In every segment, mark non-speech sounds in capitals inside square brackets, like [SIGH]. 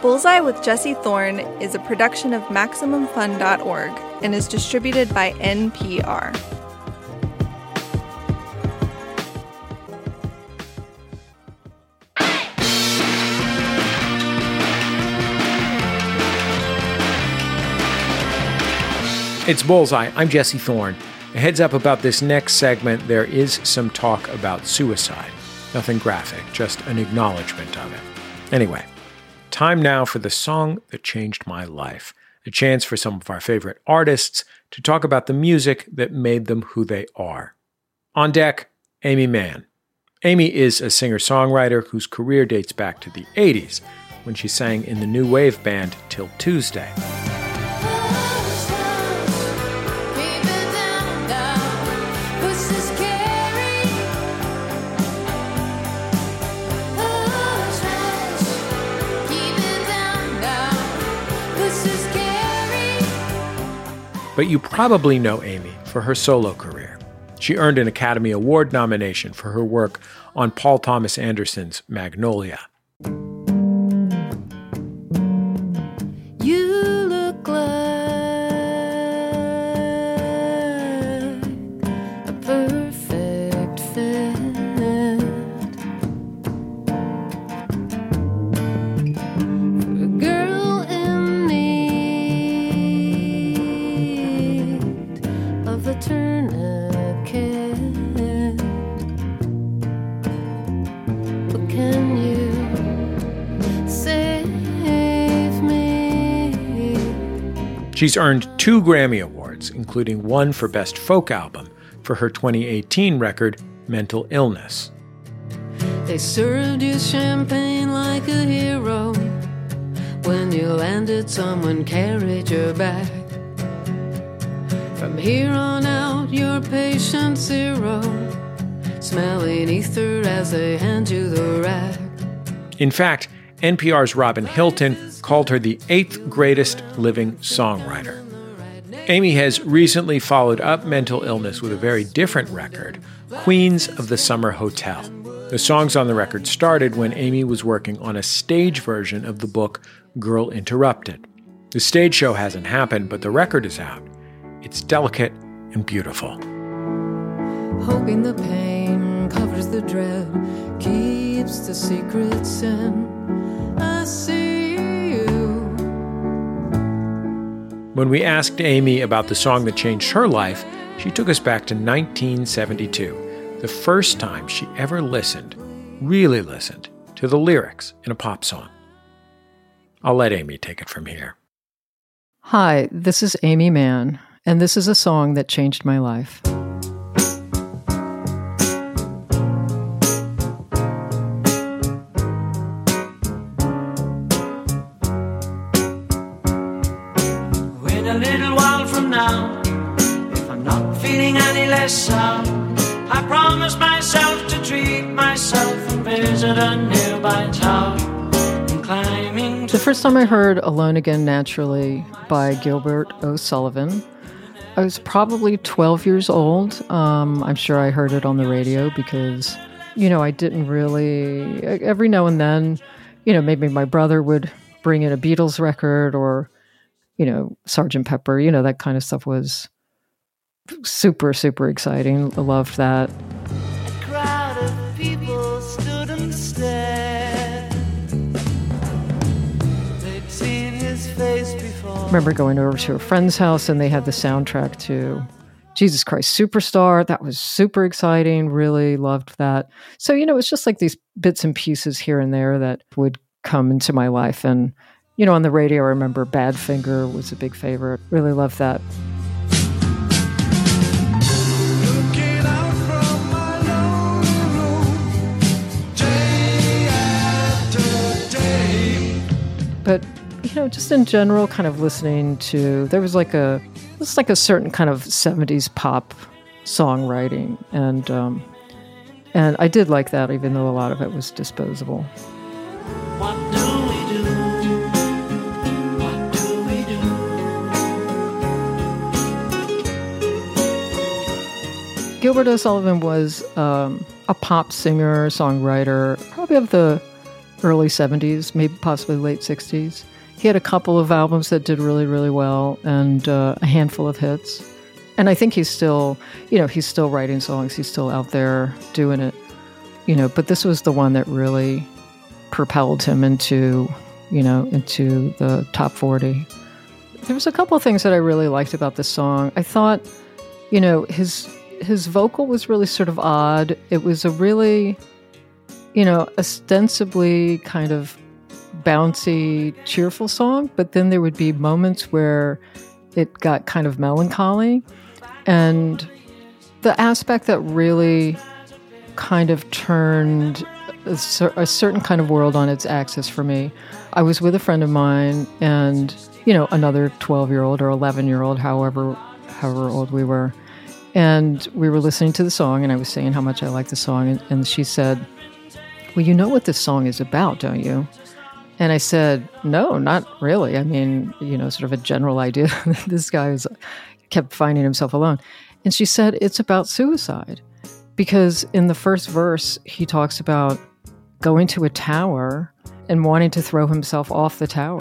Bullseye with Jesse Thorn is a production of MaximumFun.org and is distributed by NPR. It's Bullseye. I'm Jesse Thorn. A heads up about this next segment there is some talk about suicide. Nothing graphic, just an acknowledgement of it. Anyway, time now for the song that changed my life. A chance for some of our favorite artists to talk about the music that made them who they are. On deck, Aimee Mann. Aimee is a singer songwriter whose career dates back to the 80s when she sang in the new wave band 'Til Tuesday. But you probably know Aimee for her solo career. She earned an Academy Award nomination for her work on Paul Thomas Anderson's Magnolia. She's earned two Grammy Awards, including one for Best Folk Album for her 2018 record, Mental Illness. They served you champagne like a hero. When you landed, someone carried your bag. From here on out, you're patient zero, smelling ether as they hand you the rag. In fact, NPR's Robin Hilton called her the eighth greatest living songwriter. Aimee has recently followed up mental illness with a very different record, Queens of the Summer Hotel. The songs on the record started when Aimee was working on a stage version of the book Girl Interrupted. The stage show hasn't happened, but the record is out. It's delicate and beautiful. Hoping the pain covers the dread, keeps the secrets in. See When we asked Aimee about the song that changed her life, she took us back to 1972, the first time she ever listened, really listened, to the lyrics in a pop song. I'll let Aimee take it from here. Hi, this is Aimee Mann, and this is a song that changed my life. I promise myself to treat myself and visit a nearby tower. The first time I heard Alone Again Naturally by Gilbert O'Sullivan, I was probably 12 years old. Um, I'm sure I heard it on the radio because, you know, I didn't really, every now and then, you know, maybe my brother would bring in a Beatles record or, you know, Sergeant Pepper, you know, that kind of stuff was super, super exciting. Loved that. I remember going over to a friend's house and they had the soundtrack to Jesus Christ Superstar. That was super exciting. Really loved that. So, you know, it's just like these bits and pieces here and there that would come into my life. And, you know, on the radio, I remember Badfinger was a big favorite. Really loved that. But you know, just in general, kind of listening to there was like a was like a certain kind of '70s pop songwriting, and um, and I did like that, even though a lot of it was disposable. What do we do? Gilbert O'Sullivan was um, a pop singer, songwriter, probably of the early 70s, maybe possibly late 60s. He had a couple of albums that did really, really well and uh, a handful of hits. And I think he's still, you know, he's still writing songs. He's still out there doing it, you know, but this was the one that really propelled him into, you know, into the top 40. There was a couple of things that I really liked about this song. I thought, you know, his his vocal was really sort of odd. It was a really, you know, ostensibly kind of bouncy, cheerful song, but then there would be moments where it got kind of melancholy. And the aspect that really kind of turned a, a, certain kind of world on its axis for me. I was with a friend of mine and, you know, another 12 year old or 11 year old, however, however old we were. And we were listening to the song, and I was saying how much I liked the song. And, and she said, Well, you know what this song is about, don't you? And I said, No, not really. I mean, you know, sort of a general idea. [LAUGHS] this guy kept finding himself alone. And she said, It's about suicide. Because in the first verse, he talks about going to a tower and wanting to throw himself off the tower.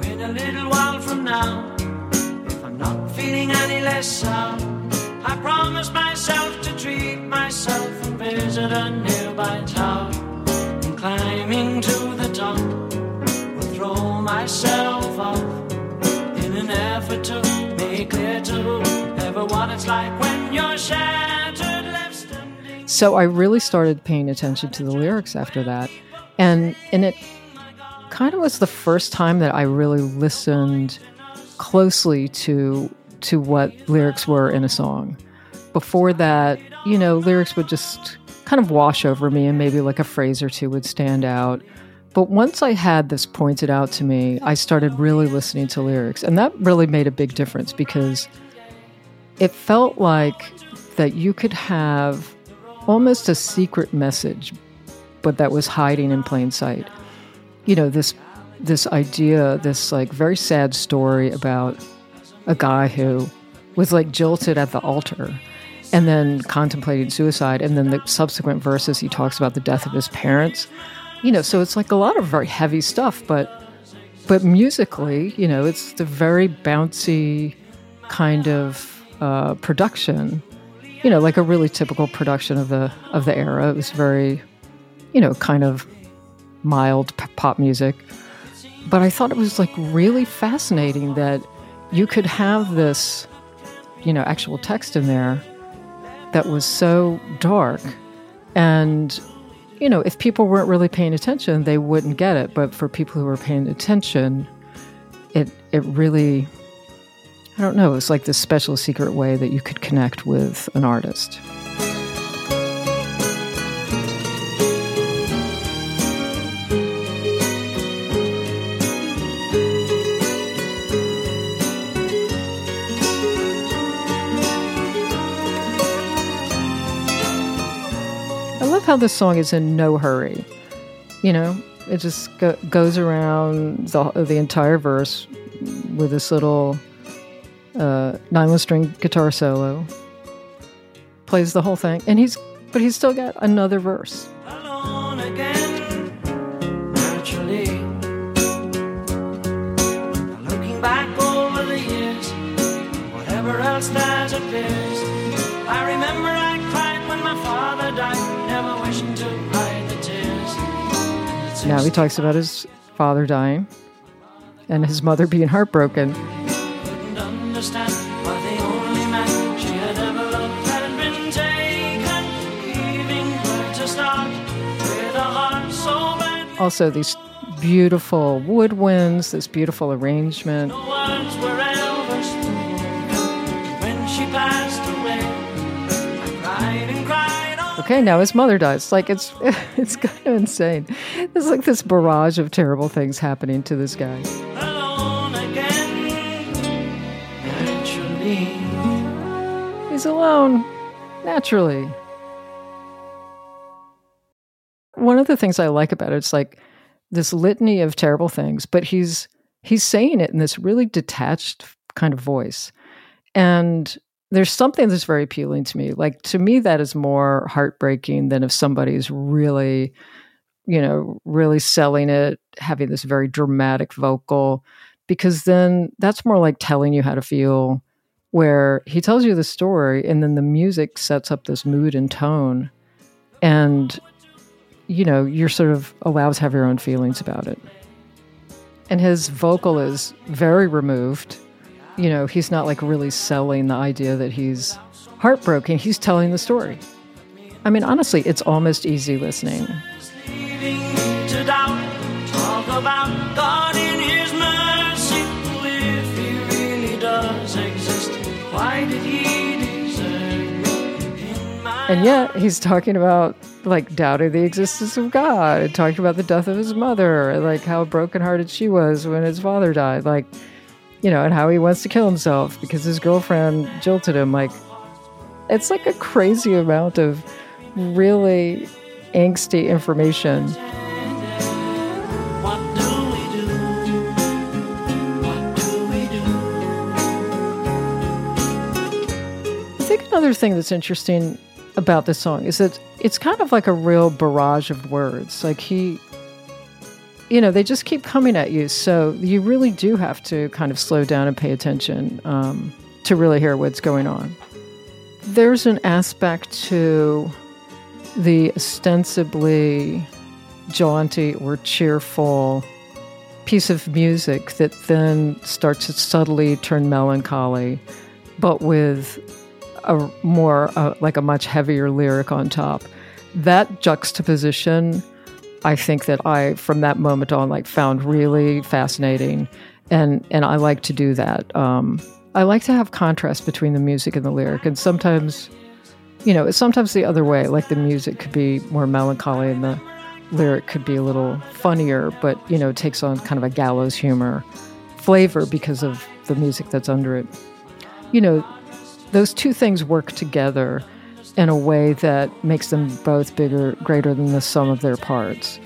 A little while from now, if I'm not feeling any less sound, I promise myself to treat myself and visit a nearby tower. Climbing to the top, will throw myself off in an effort to make clear to what it's like when you're shattered, left standing. So I really started paying attention to the lyrics after that. And and it kind of was the first time that I really listened closely to to what lyrics were in a song. Before that, you know, lyrics would just kind of wash over me and maybe like a phrase or two would stand out. But once I had this pointed out to me, I started really listening to lyrics. And that really made a big difference because it felt like that you could have almost a secret message, but that was hiding in plain sight. You know, this this idea, this like very sad story about a guy who was like jilted at the altar and then contemplating suicide. And then the subsequent verses, he talks about the death of his parents. You know, so it's like a lot of very heavy stuff, but but musically, you know, it's the very bouncy kind of uh, production. You know, like a really typical production of the of the era. It was very, you know, kind of mild pop music. But I thought it was like really fascinating that you could have this, you know, actual text in there that was so dark. And, you know, if people weren't really paying attention, they wouldn't get it. But for people who were paying attention, it, it really, I don't know, it's like this special secret way that you could connect with an artist. How this song is in no hurry. You know, it just go, goes around the, the entire verse with this little uh, nylon string guitar solo. Plays the whole thing, and he's but he's still got another verse. Again. Looking back over the years, whatever else Now he talks about his father dying and his mother being heartbroken. Also, these beautiful woodwinds, this beautiful arrangement. Okay, now his mother dies. Like it's [LAUGHS] it's kind of insane. There's like this barrage of terrible things happening to this guy. He's alone, naturally. One of the things I like about it, it's like this litany of terrible things, but he's he's saying it in this really detached kind of voice. And there's something that's very appealing to me. Like to me, that is more heartbreaking than if somebody's really, you know, really selling it, having this very dramatic vocal, because then that's more like telling you how to feel, where he tells you the story and then the music sets up this mood and tone. And, you know, you're sort of allowed to have your own feelings about it. And his vocal is very removed. You know, he's not like really selling the idea that he's heartbroken. He's telling the story. I mean, honestly, it's almost easy listening. And yet he's talking about like doubting the existence of God and talking about the death of his mother, like how brokenhearted she was when his father died, like, you know, and how he wants to kill himself because his girlfriend jilted him. Like, it's like a crazy amount of really angsty information. I think another thing that's interesting about this song is that it's kind of like a real barrage of words. Like he, you know, they just keep coming at you. So you really do have to kind of slow down and pay attention um, to really hear what's going on. There's an aspect to the ostensibly jaunty or cheerful piece of music that then starts to subtly turn melancholy, but with a more uh, like a much heavier lyric on top. That juxtaposition, I think that I from that moment on like found really fascinating, and and I like to do that. Um, I like to have contrast between the music and the lyric, and sometimes, you know, it's sometimes the other way. Like the music could be more melancholy, and the lyric could be a little funnier, but you know, it takes on kind of a gallows humor flavor because of the music that's under it. You know, those two things work together in a way that makes them both bigger, greater than the sum of their parts.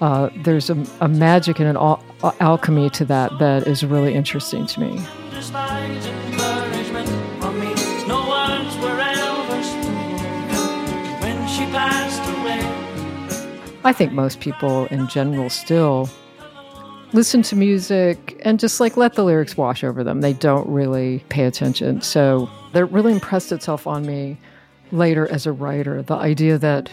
Uh, there's a, a, magic and an al- alchemy to that that is really interesting to me. I think most people in general still listen to music and just like let the lyrics wash over them. They don't really pay attention. So that really impressed itself on me later as a writer. The idea that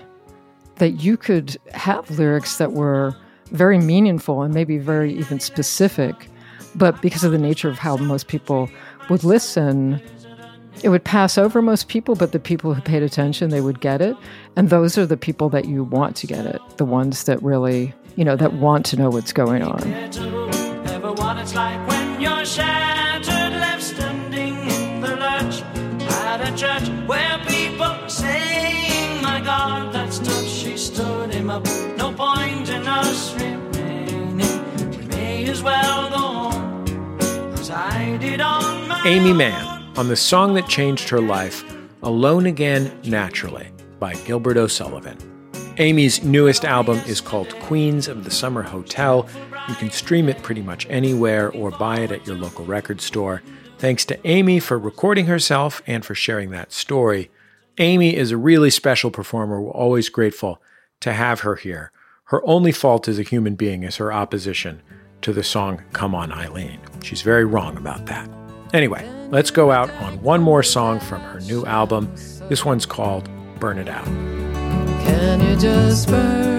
that you could have lyrics that were very meaningful and maybe very even specific, but because of the nature of how most people would listen, it would pass over most people, but the people who paid attention, they would get it. And those are the people that you want to get it, the ones that really you know, that want to know what's going on. Up. No point in us remaining. We may as well go on as I did on my Aimee Mann on the song that changed her life, Alone Again Naturally by Gilbert O'Sullivan. Aimee's newest album is called Queens of the Summer Hotel. You can stream it pretty much anywhere or buy it at your local record store. Thanks to Aimee for recording herself and for sharing that story. Aimee is a really special performer. We're always grateful to have her here. Her only fault as a human being is her opposition to the song Come On Eileen. She's very wrong about that. Anyway, let's go out on one more song from her new album. This one's called Burn It Out. Can you just burn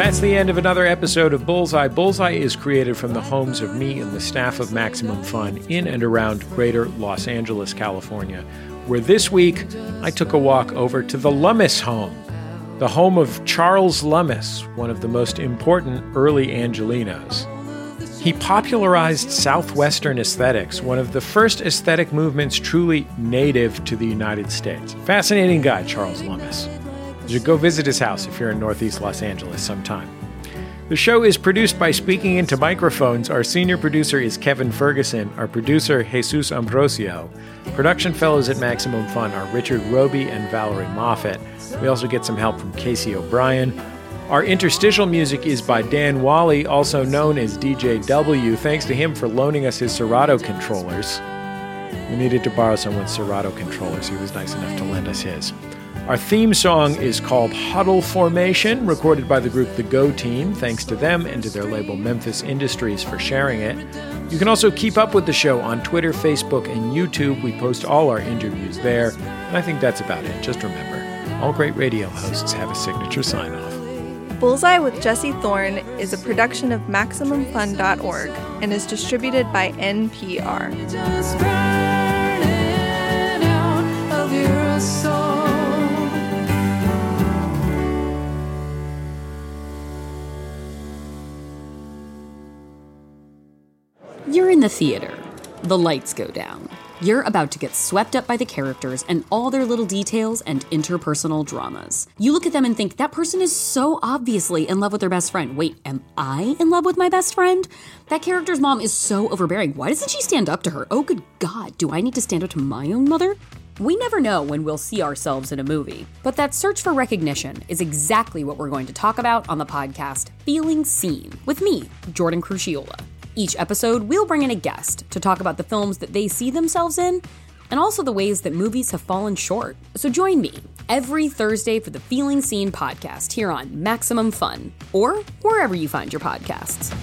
that's the end of another episode of Bullseye. Bullseye is created from the homes of me and the staff of Maximum Fun in and around greater Los Angeles, California, where this week I took a walk over to the Lummis home, the home of Charles Lummis, one of the most important early Angelenos. He popularized Southwestern aesthetics, one of the first aesthetic movements truly native to the United States. Fascinating guy, Charles Lummis. You should go visit his house if you're in Northeast Los Angeles sometime. The show is produced by Speaking Into Microphones. Our senior producer is Kevin Ferguson. Our producer, Jesus Ambrosio. Production fellows at Maximum Fun are Richard Roby and Valerie Moffat. We also get some help from Casey O'Brien. Our interstitial music is by Dan Wally, also known as DJ W. Thanks to him for loaning us his Serato controllers. We needed to borrow someone's Serato controllers. He was nice enough to lend us his. Our theme song is called Huddle Formation, recorded by the group The Go Team. Thanks to them and to their label Memphis Industries for sharing it. You can also keep up with the show on Twitter, Facebook, and YouTube. We post all our interviews there. And I think that's about it. Just remember, all great radio hosts have a signature sign off. Bullseye with Jesse Thorn is a production of MaximumFun.org and is distributed by NPR. In the theater. The lights go down. You're about to get swept up by the characters and all their little details and interpersonal dramas. You look at them and think, that person is so obviously in love with their best friend. Wait, am I in love with my best friend? That character's mom is so overbearing. Why doesn't she stand up to her? Oh, good God, do I need to stand up to my own mother? We never know when we'll see ourselves in a movie, but that search for recognition is exactly what we're going to talk about on the podcast Feeling Seen with me, Jordan Crucchiola. Each episode, we'll bring in a guest to talk about the films that they see themselves in and also the ways that movies have fallen short. So join me every Thursday for the Feeling Seen podcast here on Maximum Fun or wherever you find your podcasts.